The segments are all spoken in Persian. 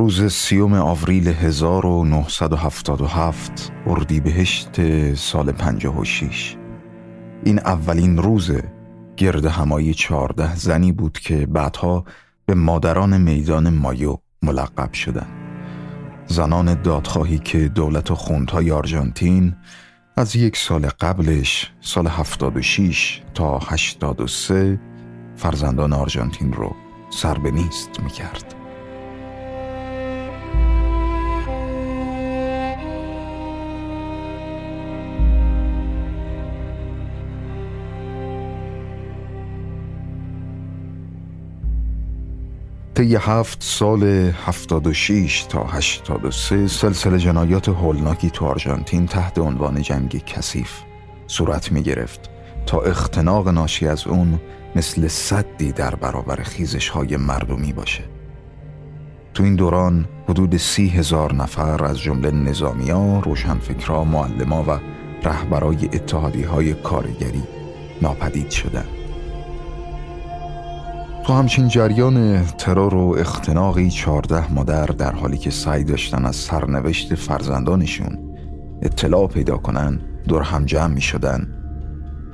روز سیوم آوریل 1977 اردیبهشت سال 56 این اولین روز گرد همایی چهارده زنی بود که بعدها به مادران میدان مایو ملقب شدند. زنان دادخواهی که دولت و خوندهای آرژانتین از یک سال قبلش سال 76 تا 83 فرزندان آرژانتین رو سر به نیست می‌کرد. طی هفت سال 76 تا 83 سلسله جنایات هولناکی تو آرژانتین تحت عنوان جنگ کثیف صورت می گرفت تا اختناق ناشی از اون مثل صدی در برابر خیزش های مردمی باشه تو این دوران حدود سی هزار نفر از جمله نظامیا، روشنفکرا، معلما و رهبرای اتحادی های کارگری ناپدید شدند. تو همچین جریان ترور و اختناقی چارده مادر در حالی که سعی داشتن از سرنوشت فرزندانشون اطلاع پیدا کنن دور هم جمع می شدن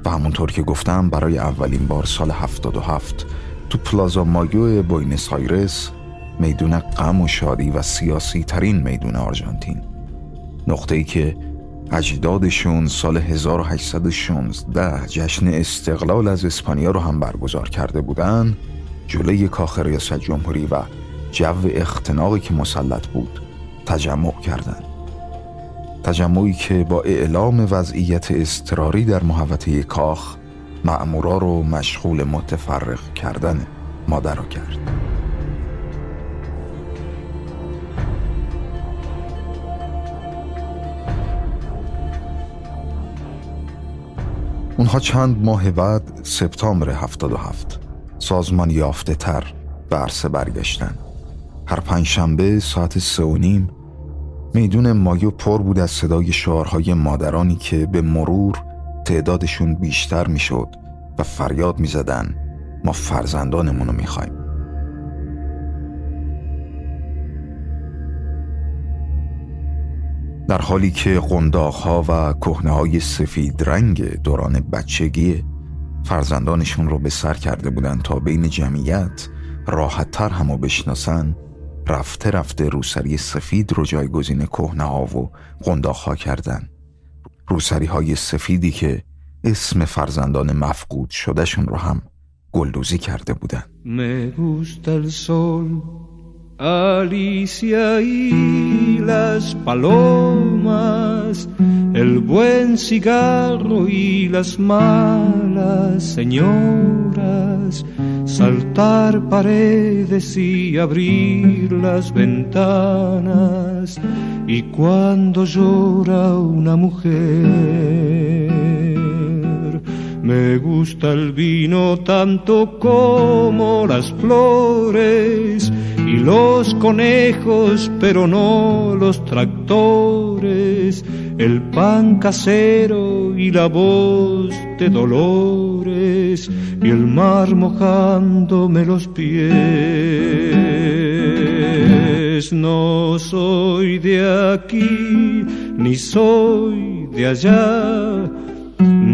و همونطور که گفتم برای اولین بار سال 77 تو پلازا مایو بوینس آیرس میدون غم و شادی و سیاسی ترین میدون آرژانتین. نقطه ای که اجدادشون سال 1816 جشن استقلال از اسپانیا رو هم برگزار کرده بودن جلوی کاخ ریاست جمهوری و جو اختناقی که مسلط بود تجمع کردند. تجمعی که با اعلام وضعیت اضطراری در محوطه کاخ معمورا رو مشغول متفرق کردن مادر کرد اونها چند ماه بعد سپتامبر 77 سازمان یافته تر به عرصه برگشتن. هر پنجشنبه ساعت سه و نیم میدون مایو پر بود از صدای شعارهای مادرانی که به مرور تعدادشون بیشتر می‌شد و فریاد می‌زدن ما فرزندانمونو می‌خوایم. در حالی که قنداقها و کهنه های سفید رنگ دوران بچگی فرزندانشون رو به سر کرده بودن تا بین جمعیت راحت تر همو بشناسن. رفته رفته روسری سفید رو جایگزین کهنه ها و قنداق ها کردن. روسری های سفیدی که اسم فرزندان مفقود شدهشون رو هم گلدوزی کرده بودن. Alicia y las palomas, el buen cigarro y las malas señoras, saltar paredes y abrir las ventanas, y cuando llora una mujer, me gusta el vino tanto como las flores, y los conejos, pero no los tractores, el pan casero y la voz de dolores y el mar mojándome los pies. No soy de aquí, ni soy de allá,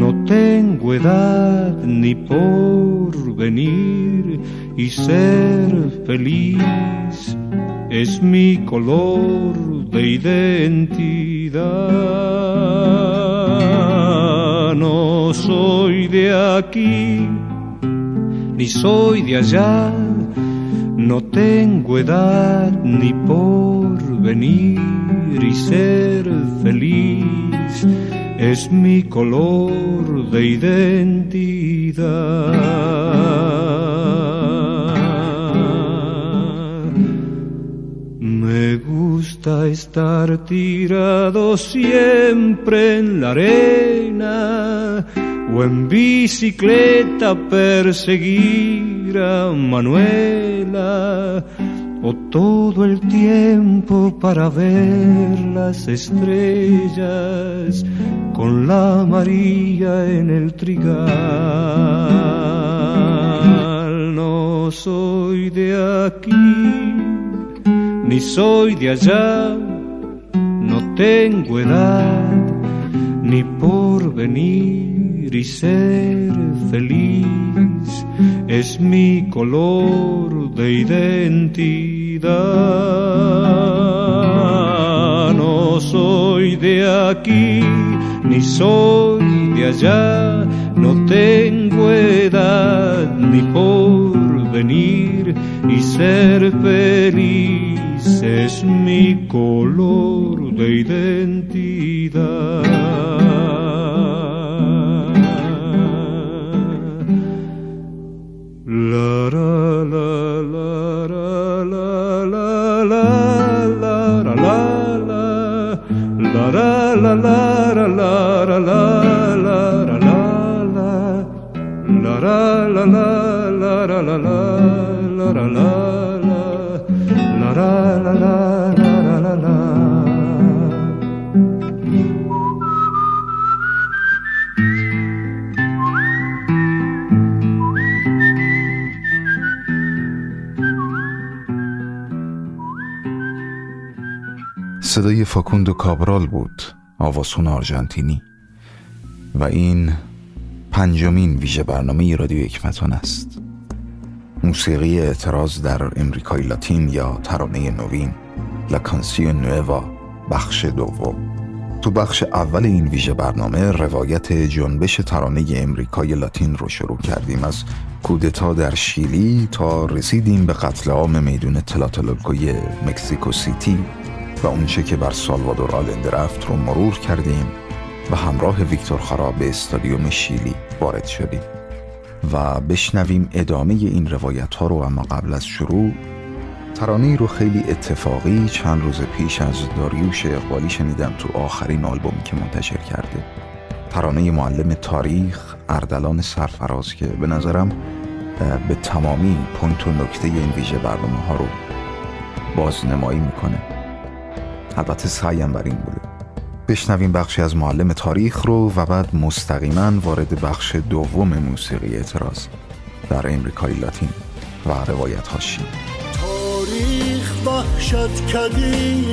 no tengo edad ni por venir y ser feliz. Es mi color de identidad. No soy de aquí, ni soy de allá, no tengo edad ni por venir y ser feliz es mi color de identidad. Me gusta estar tirado siempre en la arena o en bicicleta perseguir a Manuela o todo el tiempo para ver las estrellas con la María en el trigal. No soy de aquí ni soy de allá, no tengo edad ni por venir y ser feliz es mi color de identidad. No soy de aquí ni soy de allá, no tengo edad ni por venir y ser feliz es mi color de identidad. آواسون آرژانتینی. و این پنجمین ویژه برنامه رادیو حکمتان است. موسیقی اعتراض در امریکای لاتین یا ترانه نوین لا کانسیون نووا بخش دوم. تو بخش اول این ویژه برنامه روایت جنبش ترانه امریکای لاتین رو شروع کردیم. از کودتا در شیلی تا رسیدیم به قتل عام میدون تلاتلوکوی مکسیکو سیتی. و اونچه که بر سالوادور آلنده رفت رو مرور کردیم و همراه ویکتور خارا به استادیوم شیلی وارد شدیم و بشنویم ادامه این روایت ها رو. اما قبل از شروع ترانه رو خیلی اتفاقی چند روز پیش از داریوش اقبالی شنیدم تو آخرین آلبومی که منتشر کرده. ترانه معلم تاریخ اردلان سرفراز که به نظرم به تمامی point و نکته این ویژه برنامه ها رو بازنمایی می‌کنه. البته سعیم بر این بوده. بشنویم بخشی از معلم تاریخ رو و بعد مستقیما وارد بخش دوم موسیقی اعتراض در امریکای لاتین و روایت هاشیم تاریخ وحشت کدی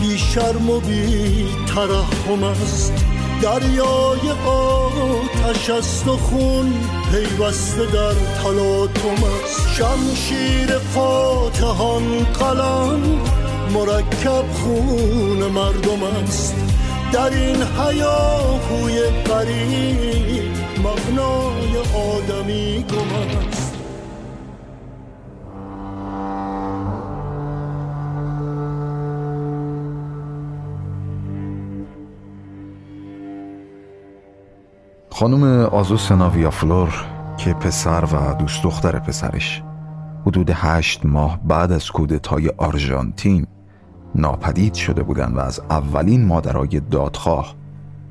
بی شرم و بی ترحم است. دریای آتش است و خون پیوسته در تلاطم است. شمشیر فاتحان قلم مرکب خون مردم است. در این حیاهوی قریب مغنای آدمی گم است. خانم آزو سناویا فلور که پسر و دوست دختر پسرش حدود هشت ماه بعد از کودتای آرژانتین ناپدید شده بودند و از اولین مادرای دادخواه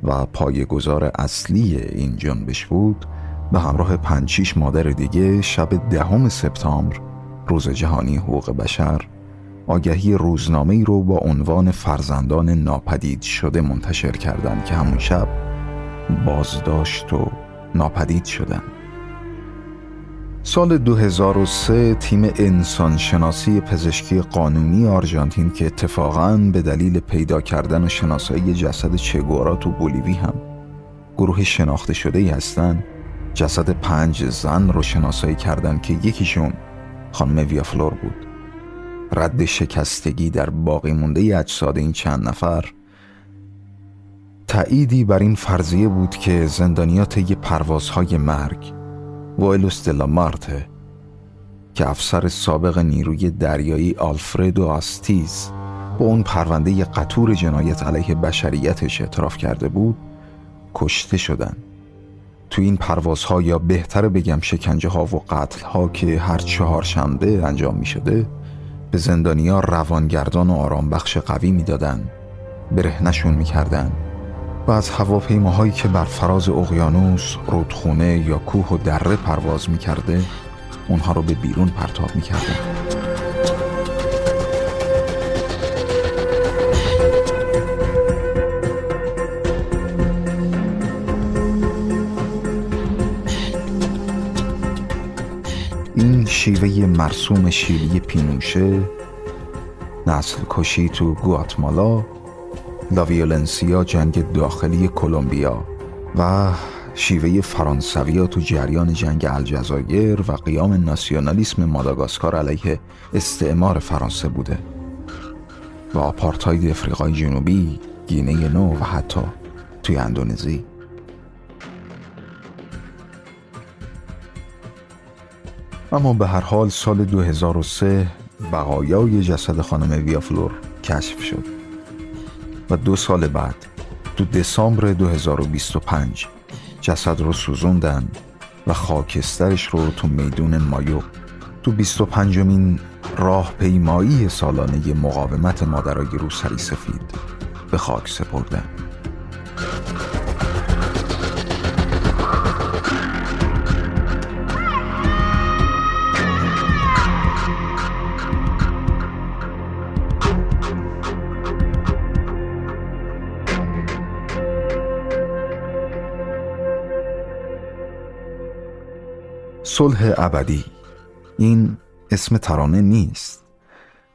و پایگزار اصلی این جنبش بود به همراه پنچیش مادر دیگه شب دهم سپتامبر روز جهانی حقوق بشر آگهی روزنامه ای رو با عنوان فرزندان ناپدید شده منتشر کردند که همون شب بازداشت و ناپدید شدند. سال 2003 تیم انسانشناسی پزشکی قانونی آرژانتین که اتفاقا به دلیل پیدا کردن و شناسایی جسد چگورا تو بولیوی هم گروه شناخته شده ای هستن جسد پنج زن رو شناسایی کردن که یکیشون خانم ویافلور بود. رد شکستگی در باقی مونده اجساد این چند نفر تأییدی بر این فرضیه بود که زندانیات یه پروازهای مرگ وایلوس دلا مارته که افسر سابق نیروی دریایی آلفردو آستیز با اون پرونده قطور جنایت علیه بشریتش اعتراف کرده بود کشته شدن. تو این پروازها یا بهتر بگم شکنجه ها و قتل ها که هر چهار شنبه انجام می شده به زندانیا روانگردان و آرام بخش قوی می‌دادن. برهنشون می‌کردن. و از هواپیماهایی که بر فراز اقیانوس، رودخونه یا کوه و دره پرواز می‌کرده اونها رو به بیرون پرتاب می‌کرده. این شیوه مرسوم شیلی پینوشه نسل کشی تو گواتمالا لا ویولنسیا جنگ داخلی کلمبیا و شیوه فرانسوی تو جریان جنگ الجزایر و قیام ناسیونالیسم ماداگاسکار علیه استعمار فرانسه بوده. و آپارتاید افریقای جنوبی گینه نو و حتی توی اندونزی. اما به هر حال سال 2003 بقایای جسد خانم ویافلور کشف شد. و دو سال بعد تو دسامبر 2025 جسد رو سوزوندن و خاکسترش رو تو میدون مایو تو 25 مین راه پیمایی سالانه مقاومت مادرای روسری سفید به خاک سپردن. صلح ابدی. این اسم ترانه نیست.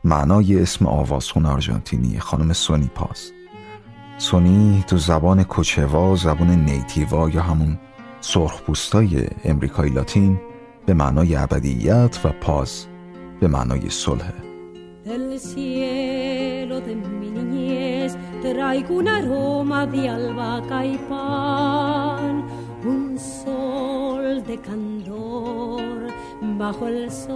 معنای اسم آوازخون آرژانتینی خانم سونی پاس. سونی تو زبان کوچوا زبان نیتیوا یا همون سرخپوستای امریکای لاتین به معنای ابدیت و پاس به معنای صلح. De candor bajo el sol.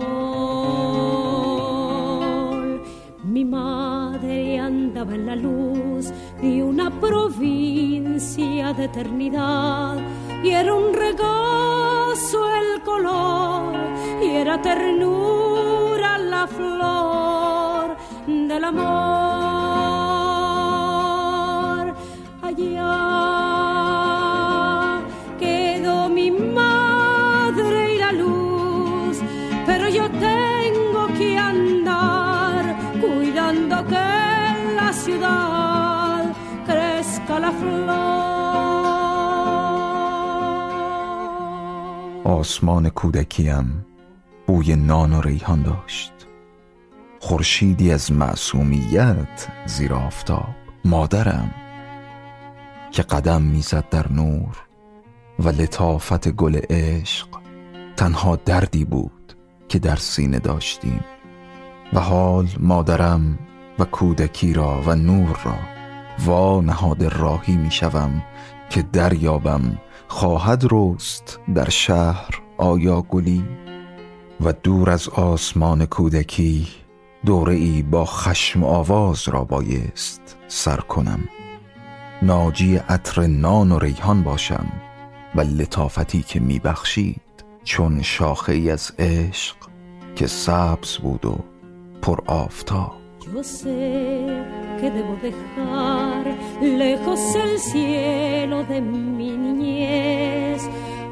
Mi madre andaba en la luz de una provincia de eternidad y era un regazo el color y era ternura la flor del amor. Allá آسمان کودکیم بوی نان و ریحان داشت. خورشیدی از معصومیت زیر آفتاب. مادرم که قدم می‌زد در نور و لطافت گل عشق تنها دردی بود که در سینه داشتیم. و حال مادرم و کودکی را و نور را وا نهاد راهی می‌شوم که دریابم خواهد رست در شهر آیا گلی و دور از آسمان کودکی دوره ای با خشم آواز را بایست سر کنم. ناجی عطر نان و ریحان باشم و لطافتی که میبخشید چون شاخه ای از عشق که سبز بود و پر آفتاب. Que debo dejar lejos el cielo de mi niñez,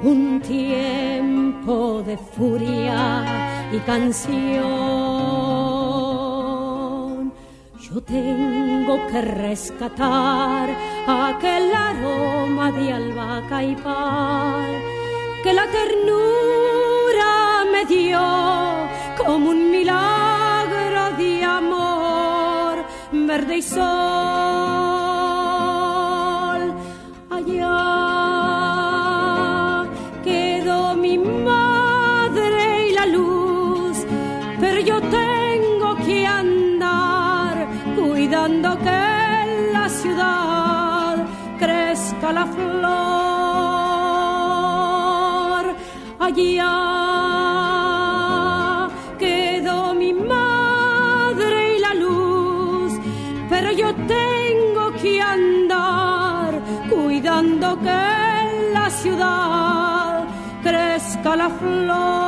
un tiempo de furia y canción. Yo tengo que rescatar aquel aroma de albahaca y pan que la ternura me dio como un milagro summer they sogni una flor.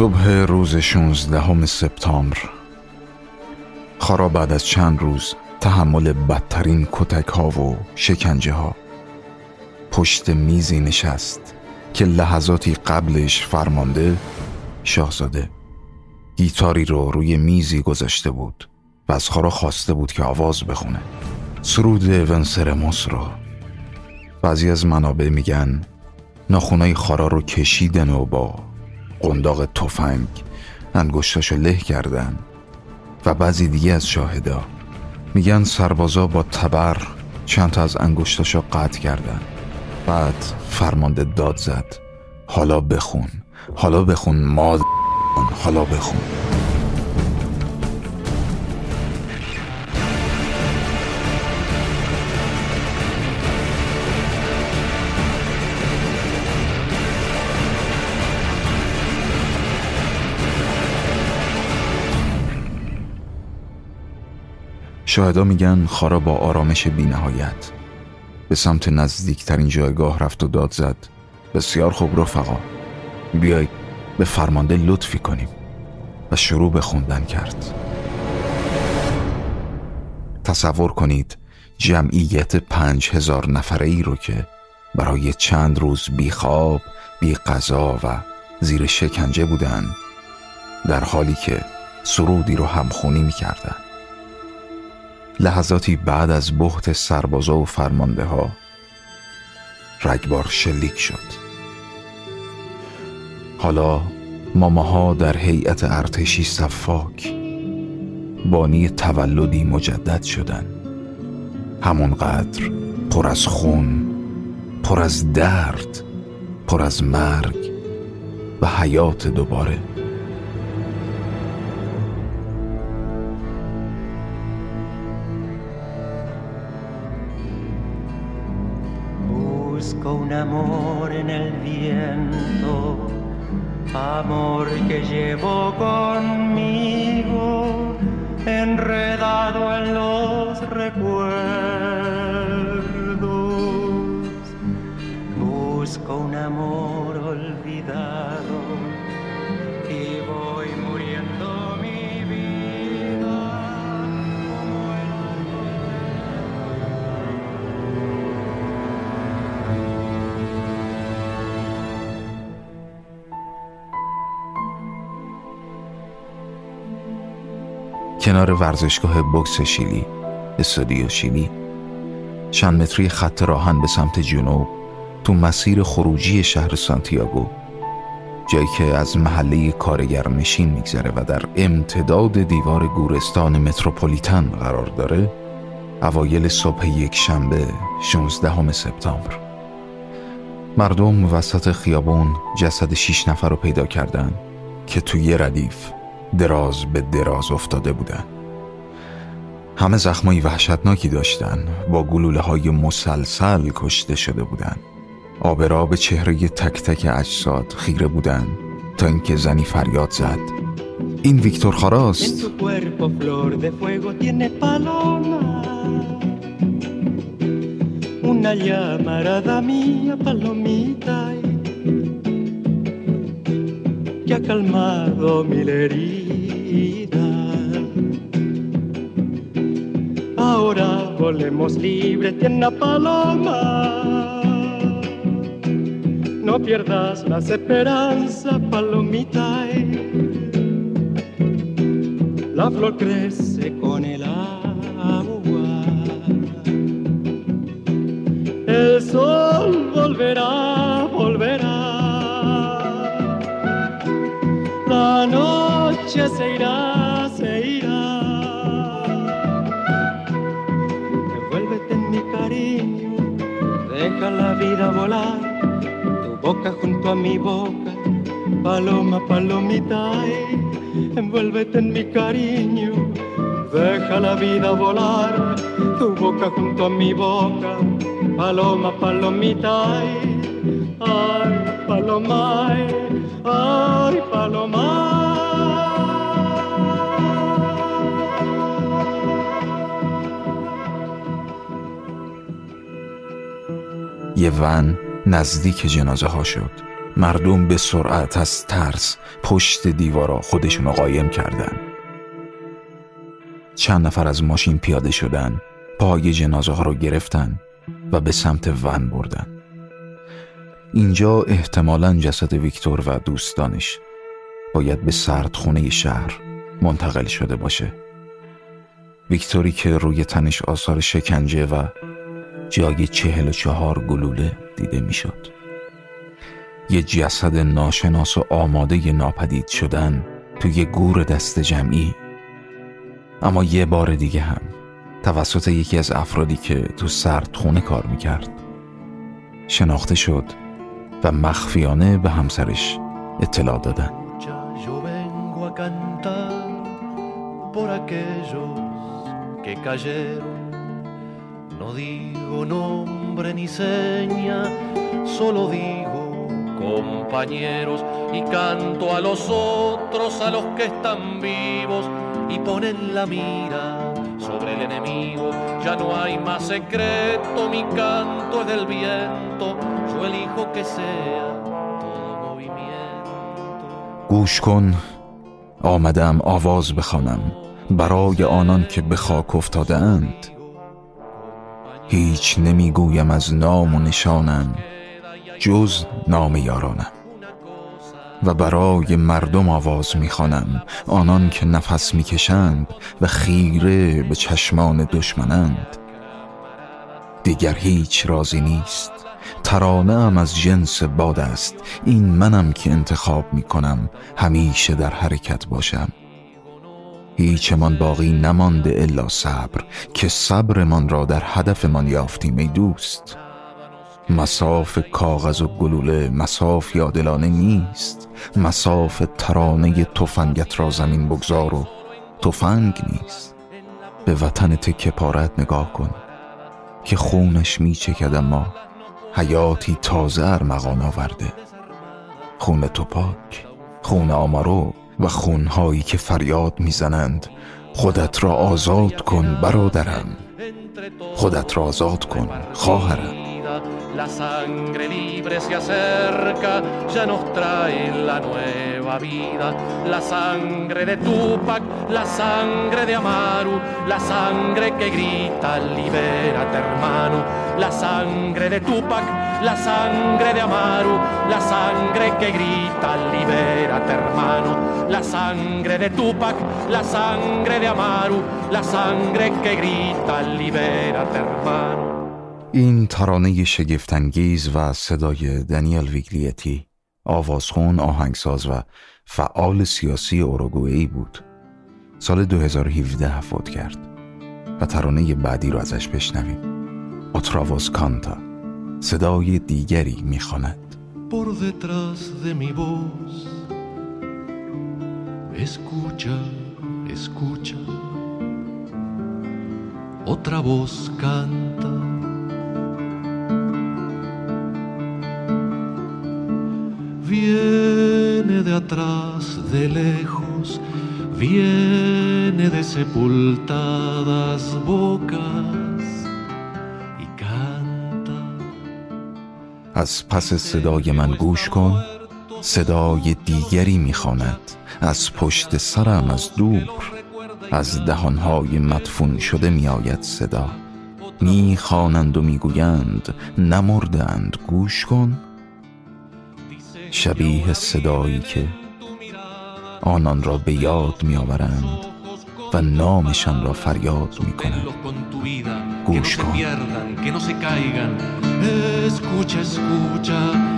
صبح روز 16 سپتامبر. خارا بعد از چند روز تحمل بدترین کتک ها و شکنجه ها پشت میزی نشست که لحظاتی قبلش فرمانده شاهزاده گیتاری رو روی میزی گذاشته بود و از خارا خواسته بود که آواز بخونه. سرود ونسرموس رو. بعضی از منابع میگن ناخونای خارا رو کشیدن و با قنداق تفنگ انگشتاشو له کردن و بعضی دیگه از شاهدا میگن سربازا با تبر چند تا از انگشتاشو قطع کردن. بعد فرمانده داد زد. حالا بخون حالا بخون ماد حالا بخون. شاهدا میگن خارا با آرامش بینهایت. به سمت نزدیکترین جایگاه رفت و داد زد. بسیار خوب رفقا. بیای به فرمانده لطفی کنیم. و شروع به خوندن کرد. تصور کنید جمعیت پنج هزار نفره ای رو که برای چند روز بی خواب بی قضا و زیر شکنجه بودن در حالی که سرودی رو همخونی می کردن. لحظاتی بعد از بحت سربازا و فرمانده ها رگبار شلیک شد. حالا ماماها در هیئت ارتشی صفاک بانی تولدی مجدد شدن. همونقدر پر از خون پر از درد پر از مرگ و حیات دوباره un amor en el viento, amor que llevo conmigo, enredado en los کنار ورزشگاه بوکس شیلی استادیو شیلی چند متری خط راهن به سمت جنوب تو مسیر خروجی شهر سانتیاگو جایی که از محله کارگر نشین میگذره و در امتداد دیوار گورستان متروپولیتن قرار داره اوایل صبح یک شنبه 16 سپتامبر. مردم وسط خیابون جسد شیش نفر رو پیدا کردن که توی ردیف دراز به دراز افتاده بودن. همه زخمایی وحشتناکی داشتن با گلوله های مسلسل کشته شده بودن. آبرا به چهره تک تک اجساد خیره بودن تا اینکه زنی فریاد زد. این ویکتور خاراست. Una llamarada mía, palomita, ha calmado mil heridas. Ahora volemos libres, tierna paloma. No pierdas las esperanzas, palomita. La flor crece con el agua. El sol volverá, volverá. La noche se irá, se irá. Envuélvete en mi cariño, deja la vida volar. Tu boca junto a mi boca, paloma, palomita. Envuélvete en mi cariño, deja la vida volar. Tu boca junto a mi boca, paloma, palomita. Ay, ay paloma, ay, ay. یه ون نزدیک جنازه ها شد. مردم به سرعت از ترس پشت دیوارا خودشون رو قایم کردن. چند نفر از ماشین پیاده شدن پای جنازه ها رو گرفتن و به سمت ون بردن. اینجا احتمالا جسد ویکتور و دوستانش باید به سردخونه شهر منتقل شده باشه ویکتوری که روی تنش آثار شکنجه و جای چهل و چهار گلوله دیده می‌شد. یه جسد ناشناس و آماده ناپدید شدن توی گور دست جمعی اما یه بار دیگه هم توسط یکی از افرادی که تو سردخونه کار می‌کرد شناخته شد و مخفیانه به همسرش اطلاع دادن No digo nombre ni seña, solo digo compañeros y canto a los otros, a los que están vivos y ponen la mira sobre el enemigo. Ya no hay más secreto, mi canto es del viento, elijo que sea todo movimiento. گوش کن. آمدم آواز بخوانم برای آنان که به خاک افتاده اند هیچ نمی‌گویم از نام و نشانم جز نام یارانم. و برای مردم آواز می‌خوانم آنان که نفس می‌کشند و خیره به چشمان دشمنند. دیگر هیچ رازی نیست. ترانه ام از جنس باد است. این منم که انتخاب می‌کنم. همیشه در حرکت باشم. هیچمان باقی نمانده الا صبر که صبرمان را در هدفمان یافتیم ای دوست. مساف کاغذ و گلوله مساف یادلانه نیست. مساف ترانه تفنگت را زمین بگذار و تفنگ نیست. به وطن تکه پارت نگاه کن که خونش میچکد اما حیاتی تازه ارمغان آورده. خون تو پاک خون آمارو و خونهایی که فریاد می‌زنند خودت را آزاد کن برادرم. خودت را آزاد کن خواهرم. La sangre libre se acerca, ya nos trae la nueva vida. La sangre de Tupac, la sangre de Amaru, la sangre que grita, libérate hermano. La sangre de Tupac, la sangre de Amaru, la sangre que grita, libérate hermano. La sangre de Tupac, la sangre de Amaru, la sangre que grita, libérate hermano. این ترانه شگفتانگیز و صدای دنیل ویگلیتی آوازخون آهنگساز و فعال سیاسی اوروگوئی بود. سال 2017 فوت کرد و ترانه بعدی رو ازش بشنویم. اتراواز کانتا صدای دیگری می‌خواند. Por detrás de mi voz Escucha, escucha. Otra voz canta. Viene de atrás, de lejos, viene de sepultadas bocas y canta. از پس صدای من گوش کن صدای دیگری می‌خواند از پشت سرم از دور از دهانهای مدفون شده میآید صدا. می‌خوانند و می‌گویند نمردند گوش کن. شبیه صدایی که آنان را به یاد می آورند و نامشان را فریاد می کنند گوش کن اسکوچا اسکوچا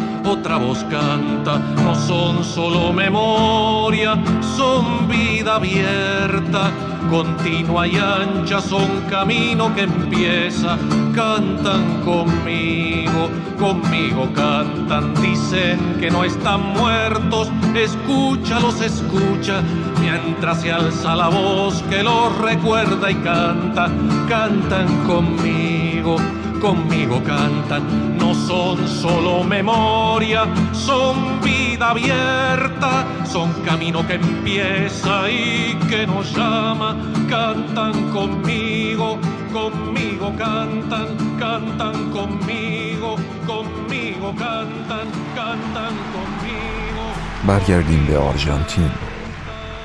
continua y ancha, son camino que empieza, cantan conmigo, conmigo cantan, dicen que no están muertos, escúchalos, escucha, mientras se alza la voz que los recuerda y canta, cantan conmigo conmigo cantan, no son solo memoria, son vida abierta, son camino que empieza y que nos llama, cantan conmigo, conmigo cantan, cantan conmigo, conmigo cantan, cantan conmigo. برگردیم به آرژانتین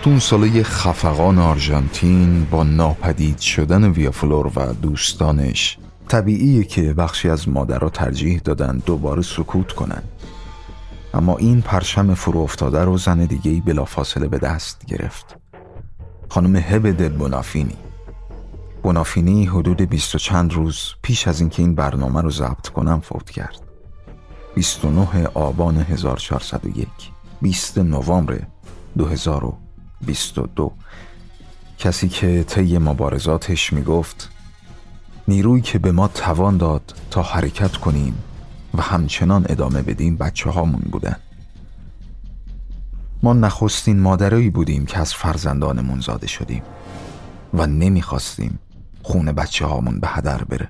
اون ساله خفقان آرژانتین با ناپدید شدن ویافلور و دوستانش طبیعیه که بخشی از مادرها ترجیح دادن دوباره سکوت کنن. اما این پرچم فرو افتاده رو زن دیگه ای بلافاصله به دست گرفت. خانم هبد بنافینی بنافینی حدود بیست و چند روز پیش از اینکه این برنامه رو ضبط کنم فوت کرد. 29 آبان 1401 20 نوامبر 2022 کسی که طی مبارزاتش می‌گفت نیرویی که به ما توان داد تا حرکت کنیم و همچنان ادامه بدیم بچه هامون بودن. ما نخستین مادرایی بودیم که از فرزندانمون زاده شدیم و نمی‌خواستیم خون بچه هامون به هدر بره.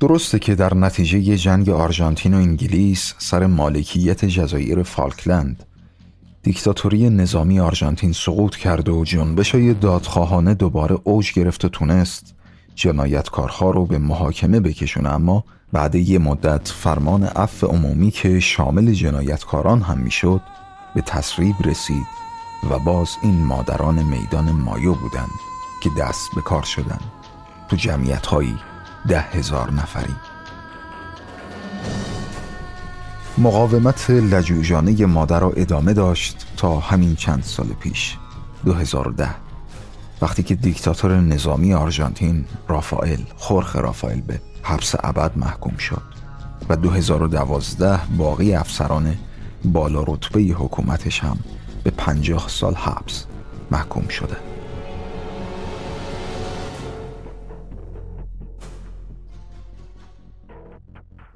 درسته که در نتیجه یه جنگ آرژانتین و انگلیس سر مالکیت جزایر فالکلند دیکتاتوری نظامی آرژانتین سقوط کرد و جنبش های دادخواهانه دوباره اوج گرفت و تونست جنایتکارها رو به محاکمه بکشونه اما بعد یه مدت فرمان عفو عمومی که شامل جنایتکاران هم می‌شد به تصویب رسید و باز این مادران میدان مایو بودند که دست به کار شدن تو جمعیت هایی ده هزار نفری. مقاومت لجوجانه مادر را ادامه داشت تا همین چند سال پیش 2010 وقتی که دیکتاتور نظامی آرژانتین رافائل خورخ رافائل به حبس ابد محکوم شد و 2012 باقی افسران بالا رتبه حکومتش هم به پنجاه سال حبس محکوم شده.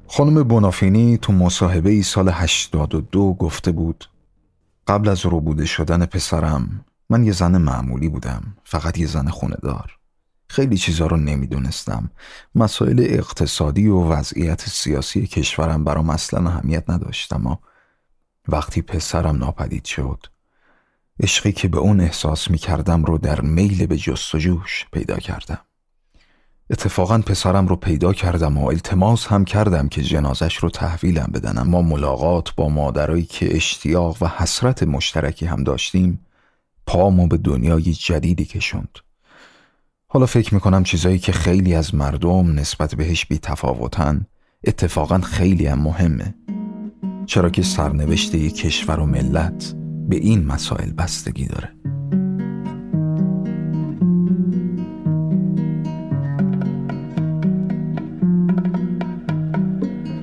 خانم بونافینی تو مصاحبه ای سال 82 گفته بود قبل از روبوده شدن پسرم من یه زن معمولی بودم فقط یه زن خونه دار خیلی چیزا رو نمی‌دونستم. مسائل اقتصادی و وضعیت سیاسی کشورم برام اصلا اهمیت نداشت اما وقتی پسرم ناپدید شد عشقی که به اون احساس می‌کردم رو در میل به جستجوش پیدا کردم. اتفاقا پسرم رو پیدا کردم و التماس هم کردم که جنازش رو تحویلم بدن. اما ملاقات با مادرایی که اشتیاق و حسرت مشترکی هم داشتیم پامو به دنیای جدیدی کشوند. حالا فکر می‌کنم چیزایی که خیلی از مردم نسبت بهش بی تفاوتن اتفاقا خیلی هم مهمه. چرا که سرنوشت یک کشور و ملت به این مسائل بستگی داره.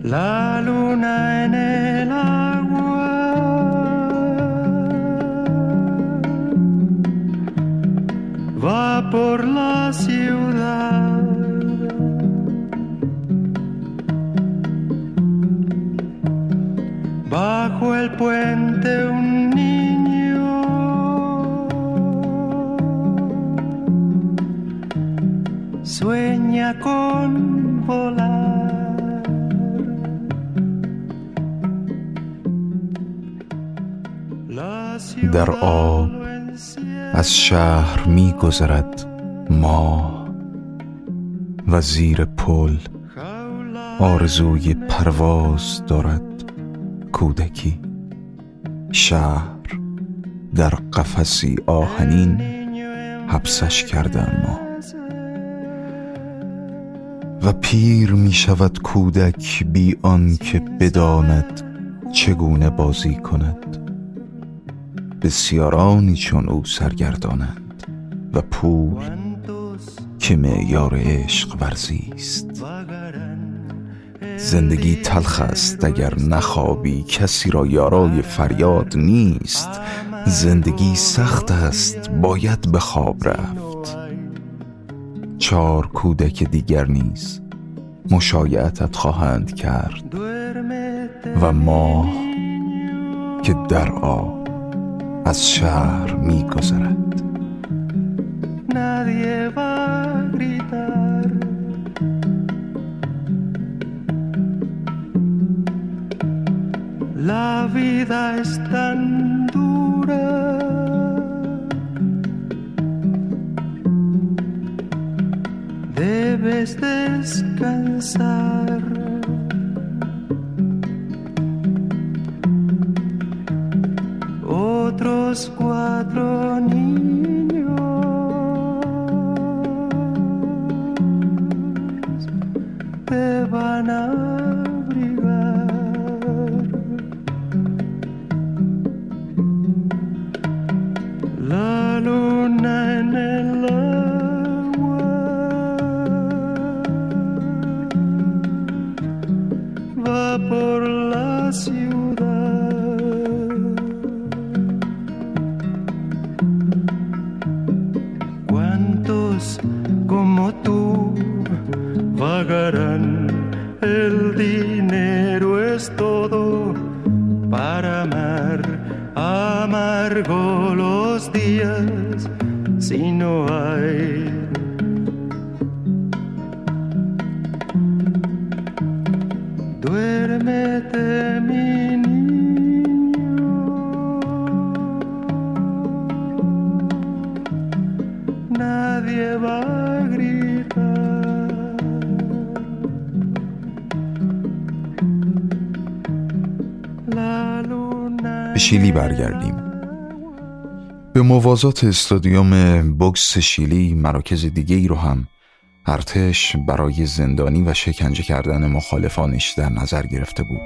La luna en el va por la ciudad. Bajo el puente un niño sueña con volar. La ciudad از شهر می گذرد ما و زیر پل آرزوی پرواز دارد کودکی. شهر در قفسی آهنین حبسش کردن ما و پیر می شود کودک بی آن که بداند چگونه بازی کند. بسیارانی چون او سرگردانند و پول که معیار عشق ورزی است. زندگی تلخ است اگر نخوابی کسی را یارای فریاد نیست. زندگی سخت است باید به خواب رفت. چار کودک دیگر نیز مشایعتت خواهند کرد و ما که در آب Ashar mi Nadie va a gritar. La vida es tan dura. Debes descansar. los cuatro niños. Te van a abrigar. La luna en el موازات استادیوم بوکس شیلی مراکز دیگه ای رو هم ارتش برای زندانی و شکنجه کردن مخالفانش در نظر گرفته بود.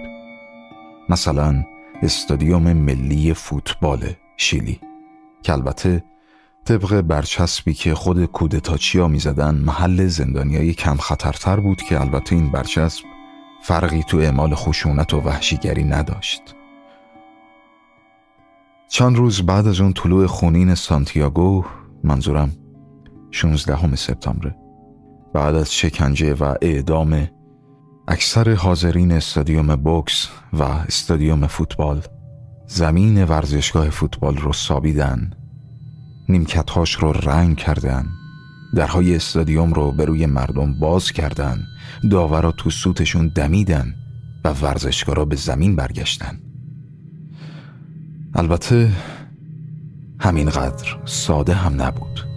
مثلا استادیوم ملی فوتبال شیلی. که البته طبق برچسبی که خود کودتاچیا می‌زدن محل زندانیای کم خطرتر بود که البته این برچسب فرقی تو اعمال خشونت و وحشیگری نداشت. چند روز بعد از اون طلوع خونین سانتیاگو منظورم 16 سپتامبر بعد از شکنجه و اعدام اکثر حاضرین استادیوم بوکس و استادیوم فوتبال زمین ورزشگاه فوتبال رو سابیدن نیمکتهاش رو رنگ کردن درهای استادیوم رو به روی مردم باز کردن داورا تو سوتشون دمیدن و ورزشگاه را به زمین برگشتن. البته همینقدر ساده هم نبود.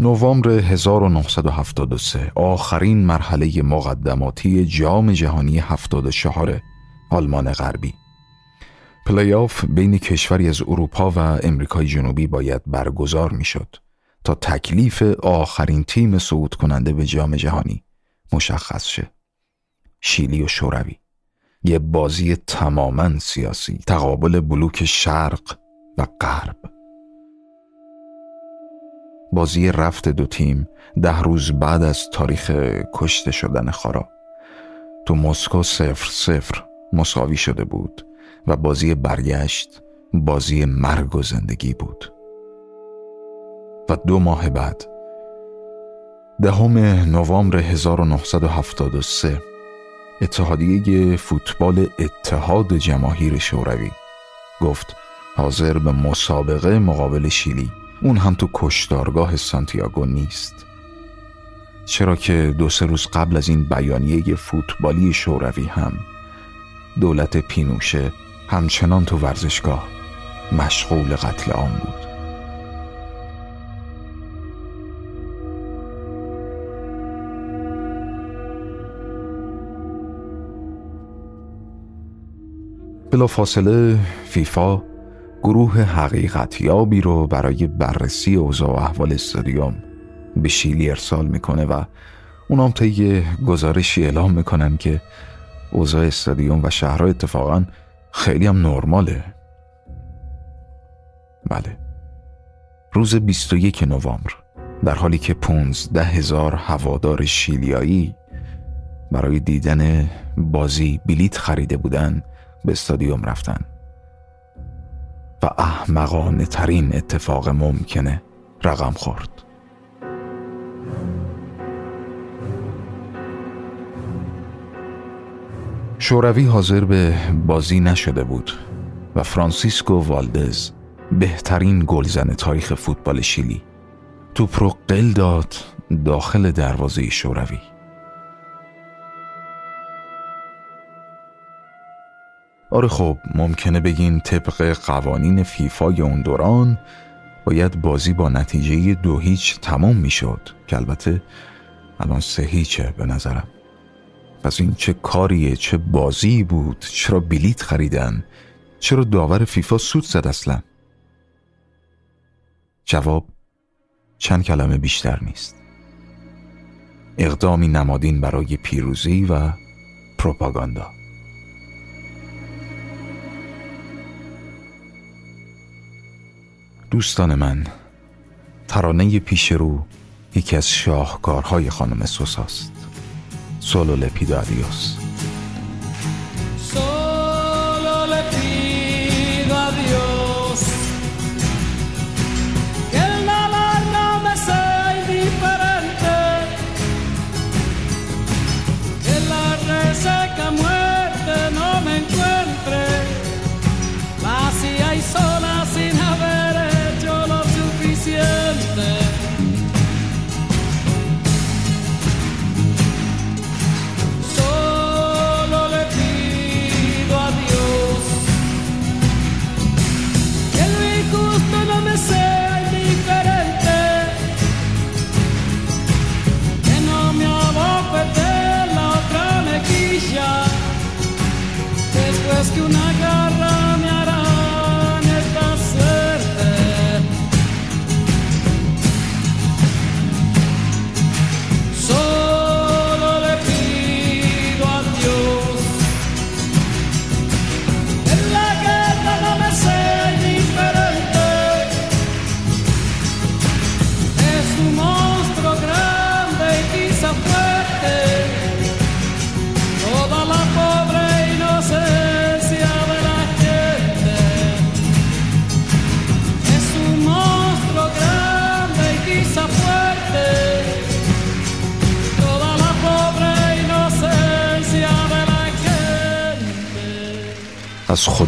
نوامبر 1973 آخرین مرحله مقدماتی جام جهانی 74 آلمان غربی. پلی آف بین کشوری از اروپا و امریکای جنوبی باید برگزار می‌شد تا تکلیف آخرین تیم صعود کننده به جام جهانی مشخص شه. شیلی و شوروی. یه بازی تماما سیاسی تقابل بلوک شرق و غرب. بازی رفت دو تیم ده روز بعد از تاریخ کشته شدن خارا. تو مسکو سفر سفر مساوی شده بود و بازی برگشت بازی مرگ و زندگی بود. و دو ماه بعد دهم نوامبر 1973 اتحادیه فوتبال اتحاد جماهیر شوروی گفت حاضر به مسابقه مقابل شیلی. اون هم تو کشتارگاه سانتیاگو نیست. چرا که دو سه روز قبل از این بیانیه فوتبالی شوروی هم دولت پینوشه همچنان تو ورزشگاه مشغول قتل عام بود. بلا فاصله فیفا گروه حقیقتیابی رو برای بررسی اوضاع و احوال استادیوم به شیلی ارسال می‌کنه و اونام طی گزارشی اعلام می‌کنن که اوضاع استادیوم و شهرها اتفاقا خیلی هم نرماله. بله. روز 21 نوامبر در حالی که 15 هزار هوادار شیلیایی برای دیدن بازی بلیت خریده بودن به استادیوم رفتن. و احمقانه ترین اتفاق ممکنه رقم خورد. شوروی حاضر به بازی نشده بود و فرانسیسکو والدز بهترین گلزن تاریخ فوتبال شیلی توپ رو قل داد داخل دروازه شوروی. آره خب ممکنه بگین طبق قوانین فیفای اون دوران باید بازی با نتیجه دو هیچ تمام می‌شد که البته الان سه هیچه به نظرم. پس این چه کاریه چه بازی بود چرا بلیت خریدن چرا داور فیفا سود زد اصلا؟ جواب چند کلمه بیشتر نیست. اقدامی نمادین برای پیروزی و پروپاگاندا. دوستان من ترانه پیش رو یکی از شاهکارهای خانم سوساست. سولو لپیدو ادیوس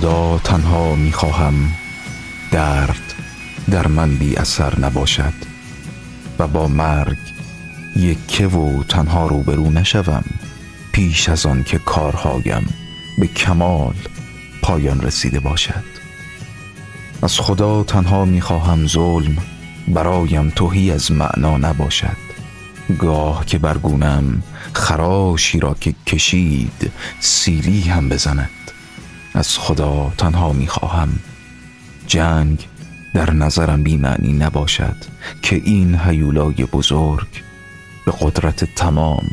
خدا تنها می‌خواهم. درد در من بی اثر نباشد و با مرگ یکه و تنها روبرو نشوم پیش از آن که کارهایم به کمال پایان رسیده باشد. از خدا تنها می‌خواهم ظلم برایم توهی از معنا نباشد. گاه که برگونم خراشی را که کشید سیلی هم بزند. از خدا تنها می‌خواهم. جنگ در نظرم بیمعنی نباشد که این هیولای بزرگ به قدرت تمام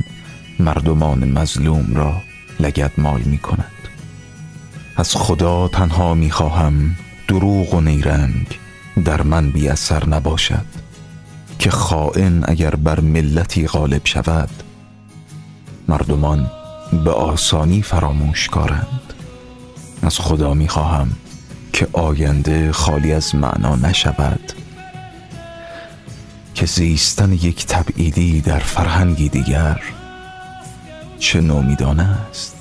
مردمان مظلوم را لگد مال می کند از خدا تنها می خواهم دروغ و نیرنگ در من بی اثر نباشد که خائن اگر بر ملتی غالب شود مردمان به آسانی فراموش کارند. از خدا می خواهم که آینده خالی از معنا نشود. که زیستن یک تبعیدی در فرهنگی دیگر چه نومیدانه است؟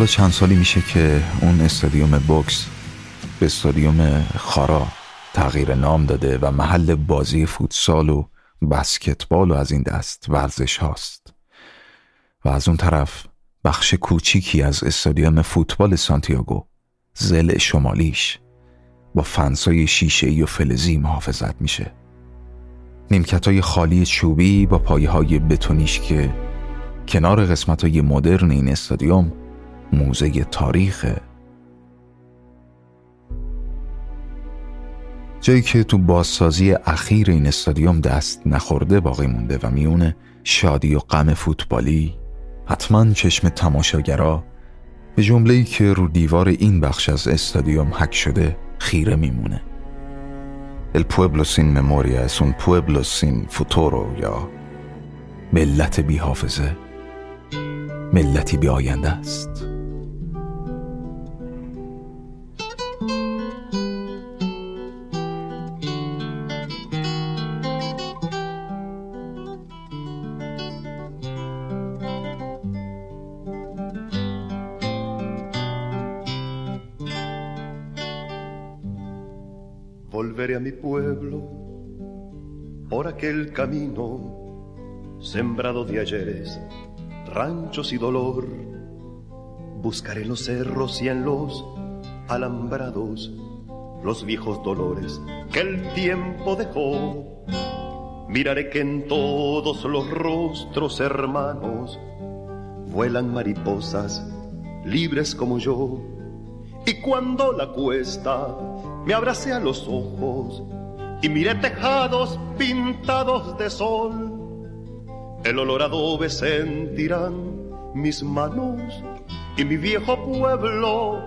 حالا چند سالی میشه که اون استادیوم بوکس به استادیوم خارا تغییر نام داده و محل بازی فوتسال و بسکتبال و از این دست ورزش هاست. و از اون طرف بخش کوچیکی از استادیوم فوتبال سانتیاگو زل شمالیش با فنسای شیشه و فلزی محافظت میشه. نیمکت های خالی چوبی با پایه های بتونیش که کنار قسمت های مدرن این استادیوم موزه تاریخه جایی که تو بازسازی اخیر این استادیوم دست نخورده باقی مونده و میونه شادی و غم فوتبالی حتما چشم تماشاگرا به جمله ای که رو دیوار این بخش از استادیوم حک شده خیره میمونه. El pueblo sin memoria es un pueblo sin futuro یا ملت بی حافظه ملتی بی آینده است. Pueblo por aquel camino sembrado de ayeres, ranchos y dolor. Buscaré en los cerros y en los alambrados los viejos dolores que el tiempo dejó. Miraré que en todos los rostros hermanos vuelan mariposas libres como yo. Y cuando la cuesta me abracé a los ojos y miré tejados pintados de sol. El olor adobe sentirán mis manos y mi viejo pueblo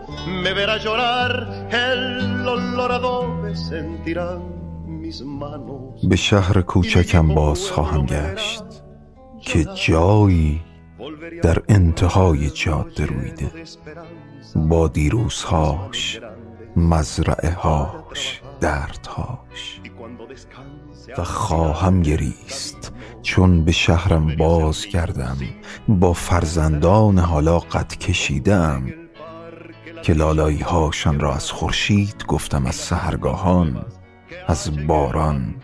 me verá llorar. El olor adobe sentirán mis manos. به شهر کوچکم باز خواهم گشت که جایی در انتهای جاده رویده با دیروزهاش مزرعه هاش دردهاش. و خواهم گریست. چون به شهرم باز کردم با فرزندان حالا قد کشیدم که لالایی هاشان را از خورشید گفتم از سهرگاهان از باران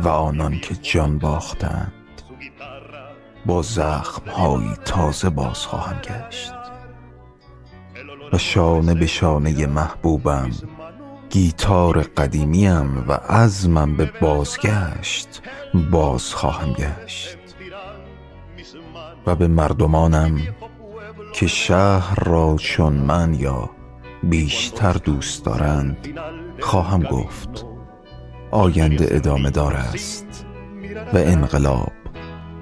و آنان که جان باختند. با زخم هایی تازه باز خواهم گشت. و شانه به شانه محبوبم. گیتار قدیمیم و عزمم به بازگشت باز خواهم گشت. و به مردمانم که شهر را چون من یا بیشتر دوست دارند خواهم گفت آینده ادامه دار است و انقلاب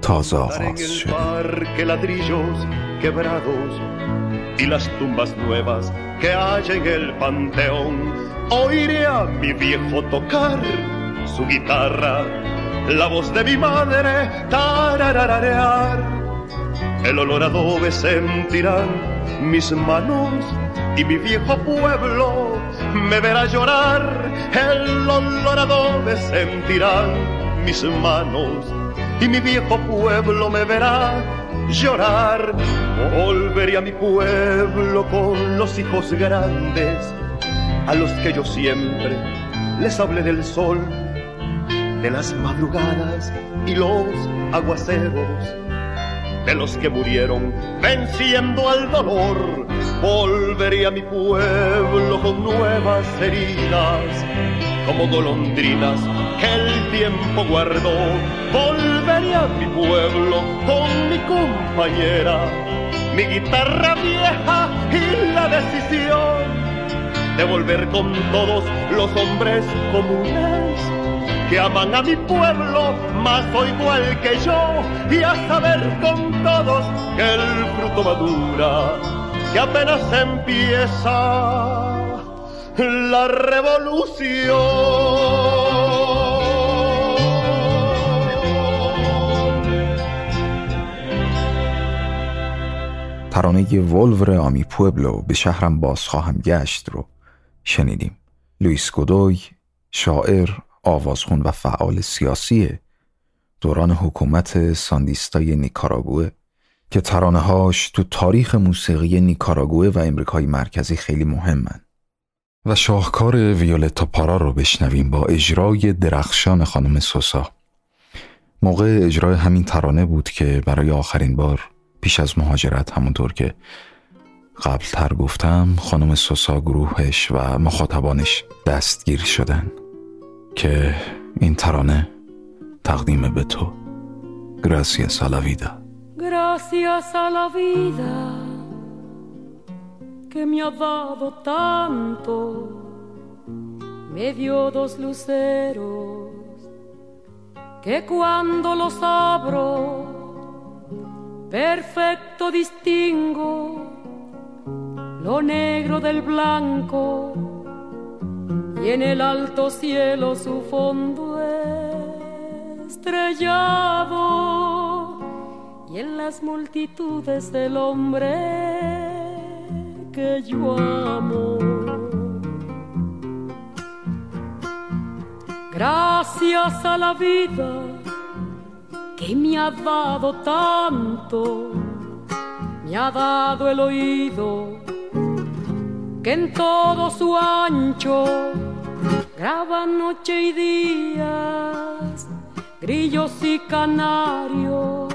تازه آغاز شده. Y las tumbas nuevas que hay en el panteón. Oiré a mi viejo tocar su guitarra, la voz de mi madre tarararear. El olor adobe sentirán mis manos y mi viejo pueblo me verá llorar. El olor adobe sentirán mis manos y mi viejo pueblo me verá llorar. Volveré a mi pueblo con los hijos grandes, a los que yo siempre les hablé del sol, de las madrugadas y los aguaceros, de los que murieron venciendo al dolor. Volveré a mi pueblo con nuevas heridas, como golondrinas que el tiempo guardó. Volveré a mi pueblo con mi compañera, mi guitarra vieja y la decisión de volver con todos los hombres comunes que aman a mi pueblo más o igual que yo y a saber con todos que el fruto madura, que apenas empieza la revolución. ترانه ولور آمی پوبلو به شهرم باز خواهم گشت رو شنیدیم. لویس گودوی شاعر آوازخون و فعال سیاسی دوران حکومت ساندیستای نیکاراگوه که ترانه‌هاش تو تاریخ موسیقی نیکاراگوه و امریکای مرکزی خیلی مهمن. و شاهکار ویولتا پارا رو بشنویم با اجرای درخشان خانم سوسا. موقع اجرای همین ترانه بود که برای آخرین بار پیش از مهاجرت همونطور که قبل تر گفتم خانم سوسا گروهش و مخاطبانش دستگیر شدن که این ترانه تقدیم به تو. Gracias a la vida. Gracias a la vida que me ha dado tanto me dio dos perfecto distingo lo negro del blanco y en el alto cielo su fondo estrellado y en las multitudes del hombre que yo amo. Gracias a la vida que me ha dado tanto, me ha dado el oído que en todo su ancho graba noche y días, grillos y canarios,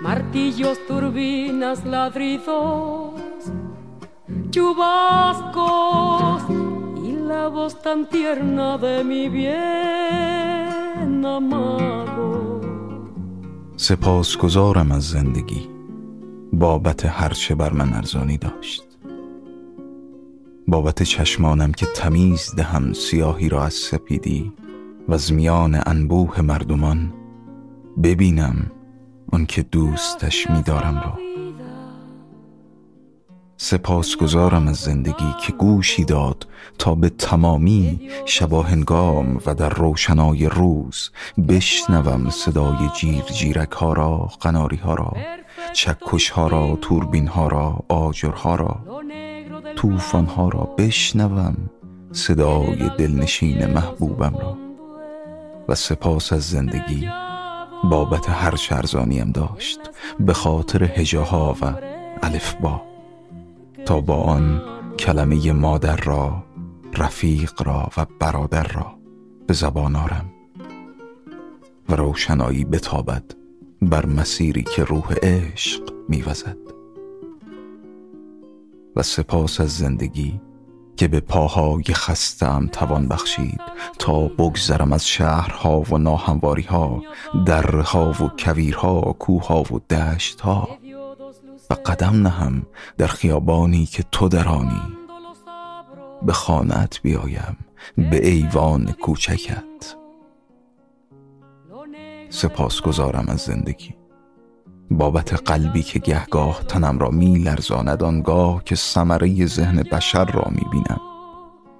martillos, turbinas, ladridos, chubascos y la voz tan tierna de mi bien amado. سپاسگزارم از زندگی. بابت هرچه بر من ارزانی داشت. بابت چشمانم که تمیز دهم سیاهی را از سپیدی و از میان انبوه مردمان ببینم آن که دوستش میدارم را. سپاسگزارم از زندگی که گوشی داد تا به تمامی شباهنگام و در روشنای روز بشنوم صدای جیر جیرک ها را قناری ها را چکش ها را توربین ها را آجرها را توفان ها را بشنوم صدای دلنشین محبوبم را و سپاس از زندگی بابت هر شرزانیم داشت به خاطر هجاها و الفبا. تا با آن کلمه مادر را رفیق را و برادر را به زبان آرم و روشنایی بتابد بر مسیری که روح عشق میوزد. و سپاس از زندگی که به پاهای خستم توان بخشید تا بگذرم از شهرها و ناهمواری ها درها و کویرها کوها و دشتها. و قدم نهم در خیابانی که تو درانی. به خانت بیایم به ایوان کوچکت. سپاسگزارم از زندگی. بابت قلبی که گهگاه تنم را می لرزاند آنگاه که ثمره ذهن بشر را می بینم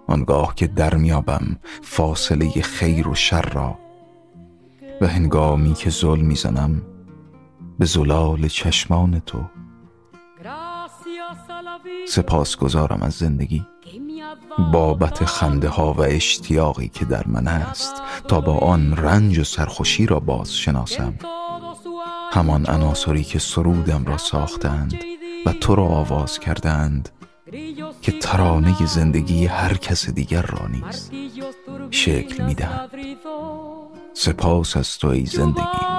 آنگاه که در میابم فاصله خیر و شر را. و هنگامی که ظلم می‌زنم به زلال چشمان تو سپاسگزارم از زندگی. بابت خنده ها و اشتیاقی که در من است تا با آن رنج و سرخوشی را باز شناسم همان عناصری که سرودم را ساختند و تو را آواز کردند که ترانه زندگی هر کس دیگر را نیست شکل می‌دهند سپاس از تو ای زندگی.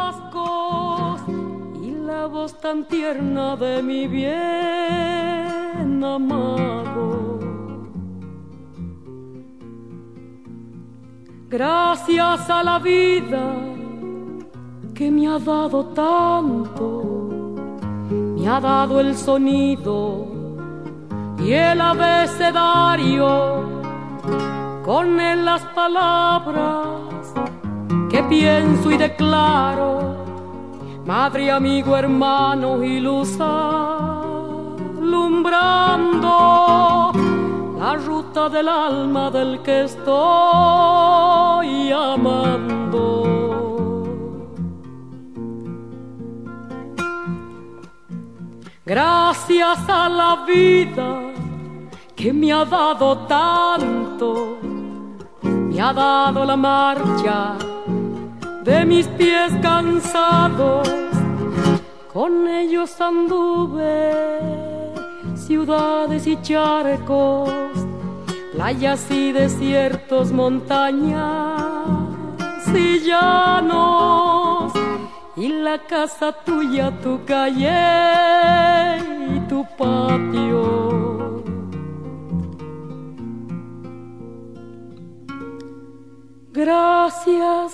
Gracias a la vida que me ha dado tanto, me ha dado el sonido y el abecedario, con él las palabras que pienso y declaro, madre, amigo, hermano y luz alumbrando la ruta del alma del que estoy amando. Gracias a la vida que me ha dado tanto, me ha dado la marcha de mis pies cansados, con ellos anduve ciudades y charcos, playas y desiertos, montañas y llanos, y la casa tuya, tu calle y tu patio. Gracias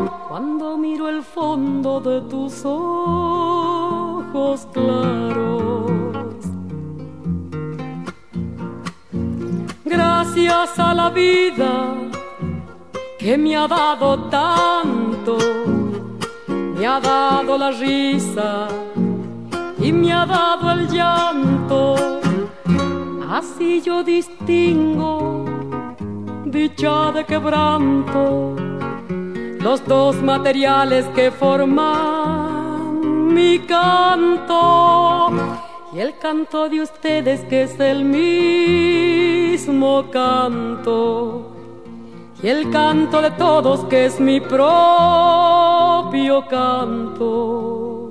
cuando miro el fondo de tus ojos claros. Gracias a la vida que me ha dado tanto, me ha dado la risa y me ha dado el llanto. Así yo distingo dicha de quebranto, los dos materiales que forman mi canto y el canto de ustedes que es el mismo canto y el canto de todos que es mi propio canto.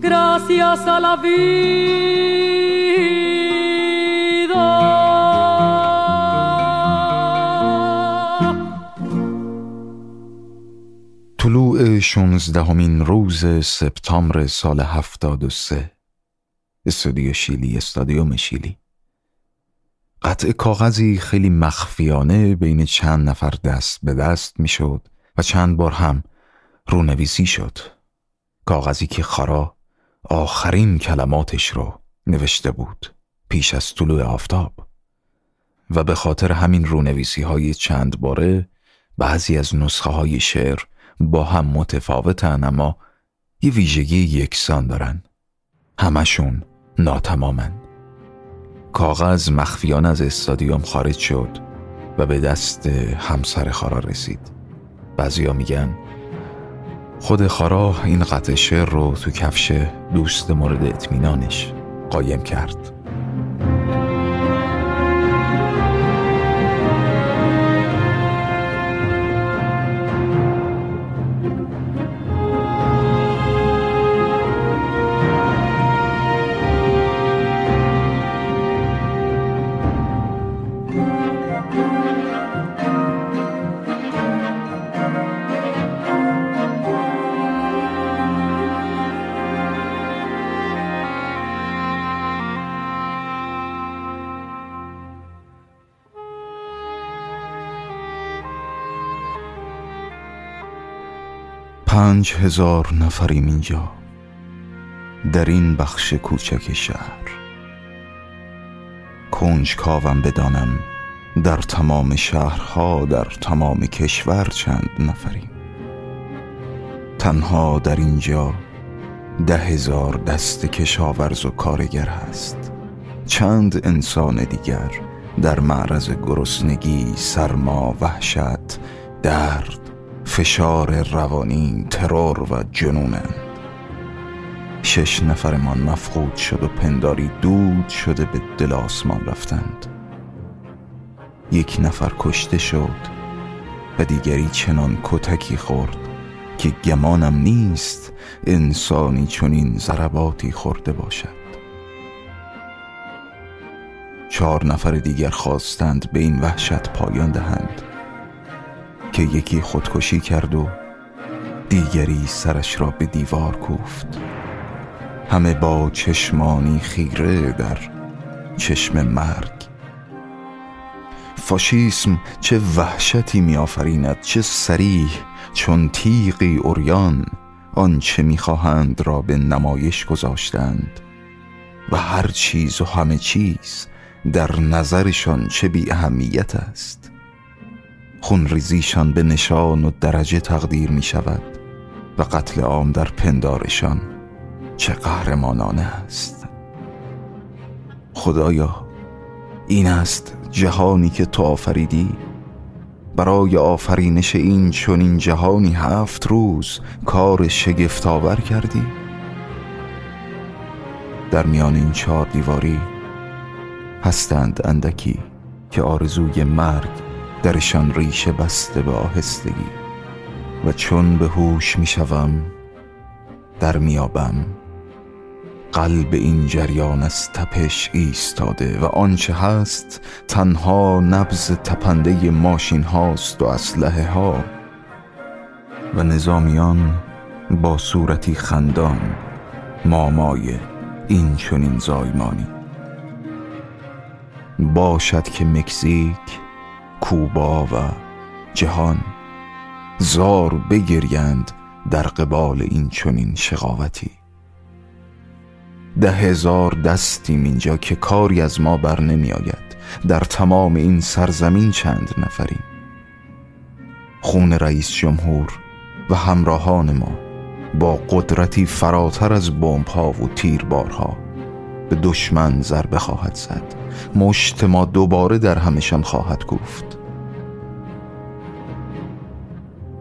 Gracias a la vida. طلوع 16 همین روز سپتامبر سال 73 استودیو شیلی استادیوم شیلی. قطع کاغذی خیلی مخفیانه بین چند نفر دست به دست می‌شد و چند بار هم رونویسی شد. کاغذی که خارا آخرین کلماتش رو نوشته بود پیش از طلوع آفتاب. و به خاطر همین رونویسی های چند باره بعضی از نسخه های شعر با هم متفاوتن اما یه ویژگی یکسان دارن. همشون ناتمامن. کاغذ مخفیان از استادیوم خارج شد و به دست همسر خارا رسید. بعضیا میگن خود خارا این قطع شعر رو تو کفش دوست مورد اطمینانش قایم کرد. پنج هزار نفریم اینجا. در این بخش کوچک شهر. کنج کاوم بدانم در تمام شهرها در تمام کشور چند نفریم. تنها در اینجا ده هزار دست کشاورز و کارگر هست. چند انسان دیگر در معرض گرسنگی سرما وحشت درد فشار روانی ترور و جنونند شش نفرمان مفقود شد و پنداری دود شده به دل آسمان رفتند. یک نفر کشته شد و دیگری چنان کتکی خورد که گمانم نیست انسانی چنین ضرباتی خورده باشد. چهار نفر دیگر خواستند به این وحشت پایان دهند. که یکی خودکشی کرد و دیگری سرش را به دیوار کوفت. همه با چشمانی خیره در چشم مرگ. فاشیسم چه وحشتی میآفریند چه سریح چون تیغی اوریان آنچه می‌خواهند را به نمایش گذاشتند. و هر چیز و همه چیز در نظرشان چه بی اهمیت است؟ خونریزیشان به نشان و درجه تقدیر می شود و قتل عام در پندارشان چه قهرمانانه است. خدایا این است جهانی که تو آفریدی. برای آفرینش این چنین جهانی هفت روز کار شگفتآور کردی. در میان این چهار دیواری هستند اندکی که آرزوی مرگ درشان ریشه بسته به آهستگی و چون به هوش می‌شوم در میابم قلب این جریان از تپش ایستاده و آنچه هست تنها نبز تپنده ماشین هاست و اسلحه ها. و نظامیان با صورتی خندان مامای این چنین زایمانی. باشد که مکزیک کوبا و جهان زار بگریند در قبال این چنین شقاوتی. ده هزار دستیم اینجا که کاری از ما بر نمی آید در تمام این سرزمین چند نفریم. خون رئیس جمهور و همراهان ما با قدرتی فراتر از بمب ها و تیربارها به دشمن ضربه خواهد زد. مشت ما دوباره در همشان خواهد گفت.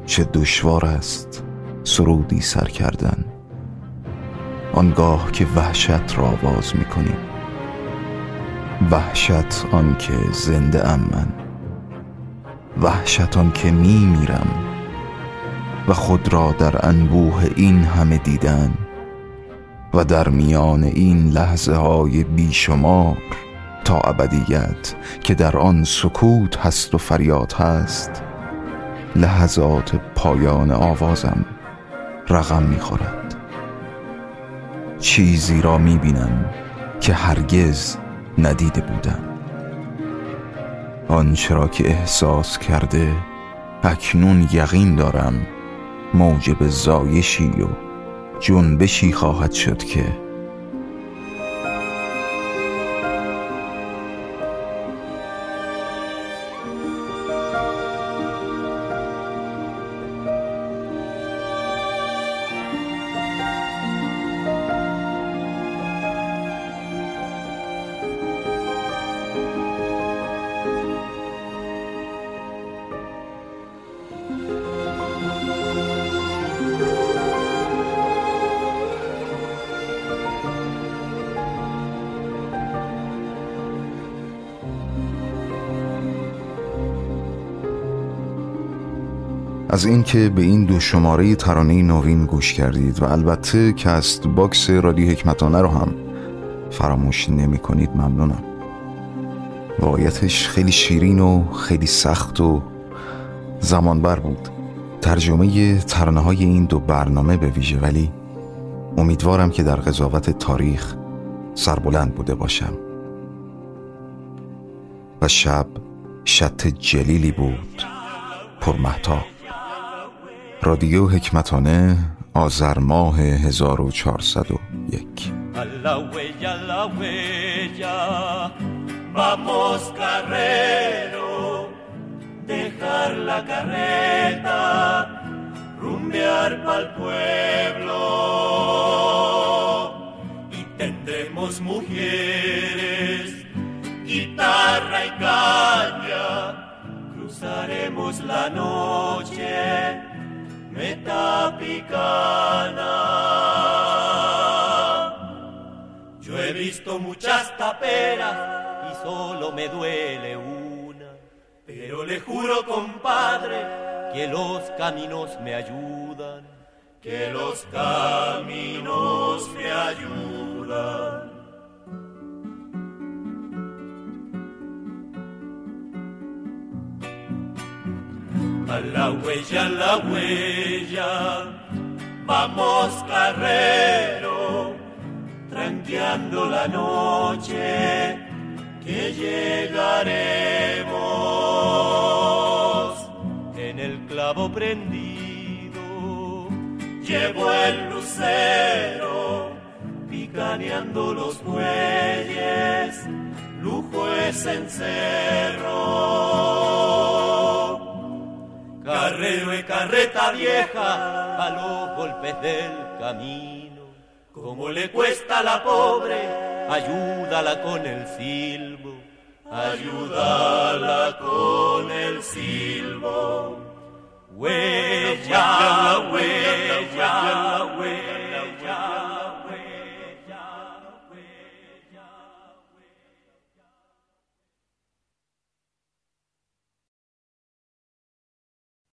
چه دشوار است سرودی سر کردن. آنگاه که وحشت را آواز می کنیم وحشت آنکه زنده ام من. وحشت آنکه می میرم. و خود را در انبوه این همه دیدن و در میان این لحظه های بیشمار تا ابدیت که در آن سکوت هست و فریاد هست لحظات پایان آوازم رقم می‌خورد. چیزی را می‌بینم که هرگز ندیده بودم. آنچه را که احساس کرده اکنون یقین دارم موجب زایشی و جنبشی خواهد شد که از اینکه به این دو شماره ترانه نوین گوش کردید و البته Castbox رادیو حکمتانه رو هم فراموش نمی کنید ممنونم. واقعیتش خیلی شیرین و خیلی سخت و زمانبر بود. ترجمه ترانه های این دو برنامه به ویژه ولی امیدوارم که در قضاوت تاریخ سربلند بوده باشم. و شب شط جلیلی بود. پرمحتاب رادیو حکمتانه آذر ماه 1401 Vamos carrero, dejar la carreta, rumbear pa'l pueblo y mujeres, guitarra y caña, cruzaremos la noche metapicana. Yo he visto muchas taperas y solo me duele una, pero le juro, compadre, que los caminos me ayudan, que los caminos me ayudan. A la huella, a la huella, vamos carrero, tranqueando la noche, que llegaremos. En el clavo prendido, llevo el lucero, picaneando los bueyes, lujo es encerro carrero y carreta vieja a los golpes del camino. Como le cuesta la pobre, ayúdala con el silbo, ayúdala con el silbo. Huella, huella, huella, huella. huella,